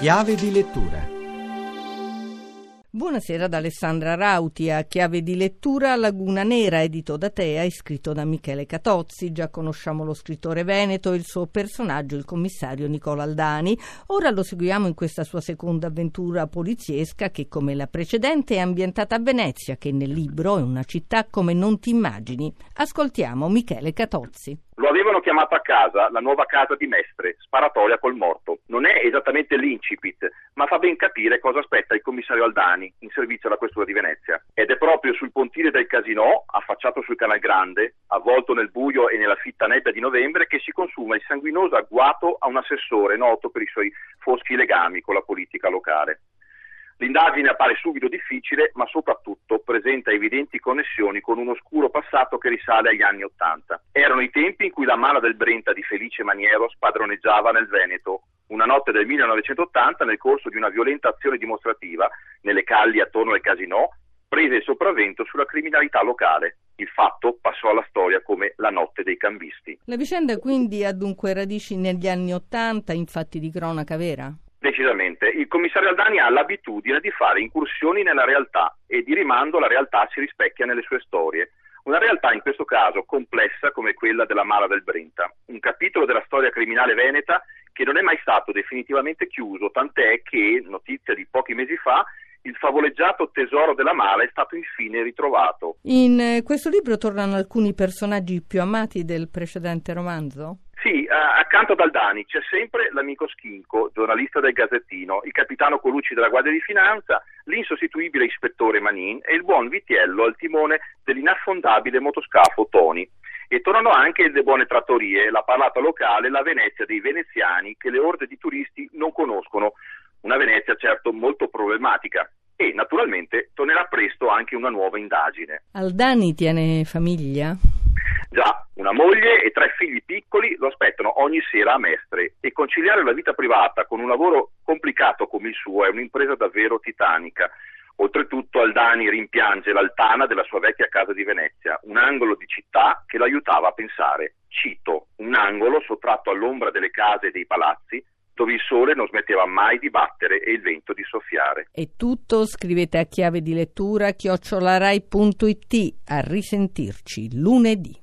Chiave di lettura Buonasera da Alessandra Rauti a chiave di lettura Laguna Nera, edito da Tea e scritto da Michele Catozzi. Già conosciamo lo scrittore veneto e il suo personaggio, il commissario Nicola Aldani. Ora lo seguiamo in questa sua seconda avventura poliziesca che, come la precedente, è ambientata a Venezia, che nel libro è una città come non ti immagini. Ascoltiamo Michele Catozzi. Lo avevano chiamato a casa, la nuova casa di Mestre, sparatoria col morto. Non è esattamente l'incipit, ma fa ben capire cosa aspetta il commissario Aldani in servizio alla questura di Venezia. Ed è proprio sul pontile del casino, affacciato sul Canal Grande, avvolto nel buio e nella fitta nebbia di novembre, che si consuma il sanguinoso agguato a un assessore noto per i suoi foschi legami con la politica locale. L'indagine appare subito difficile, ma soprattutto presenta evidenti connessioni con un oscuro passato che risale agli anni Ottanta. Erano i tempi in cui la mala del Brenta di Felice Maniero spadroneggiava nel Veneto. Una notte del 1980, nel corso di una violenta azione dimostrativa nelle calli attorno al casino, prese il sopravvento sulla criminalità locale. Il fatto passò alla storia come la notte dei cambisti. La vicenda quindi ha dunque radici negli anni Ottanta, infatti di cronaca vera? Decisamente. Il commissario Aldani ha l'abitudine di fare incursioni nella realtà e di rimando la realtà si rispecchia nelle sue storie. Una realtà in questo caso complessa come quella della Mala del Brenta, un capitolo della storia criminale veneta che non è mai stato definitivamente chiuso, tant'è che, notizia di pochi mesi fa, il favoleggiato tesoro della Mala è stato infine ritrovato. In eh, questo libro tornano alcuni personaggi più amati del precedente romanzo? Sì, accanto ad Aldani c'è sempre l'amico Schinco, giornalista del Gazzettino, il capitano Colucci della Guardia di Finanza, l'insostituibile ispettore Manin e il buon Vitiello al timone dell'inaffondabile motoscafo Toni. E tornano anche le buone trattorie, la parlata locale, la Venezia dei veneziani che le orde di turisti non conoscono. Una Venezia certo molto problematica. E naturalmente tornerà presto anche una nuova indagine. Aldani tiene famiglia? Già, una moglie e tre figli piccoli lo aspettano ogni sera a Mestre e conciliare la vita privata con un lavoro complicato come il suo è un'impresa davvero titanica. Oltretutto Aldani rimpiange l'altana della sua vecchia casa di Venezia, un angolo di città che l'aiutava a pensare. Cito, un angolo sottratto all'ombra delle case e dei palazzi, dove il sole non smetteva mai di battere e il vento di soffiare. E tutto scrivete a chiave di lettura chiocciolarai.it. A risentirci lunedì.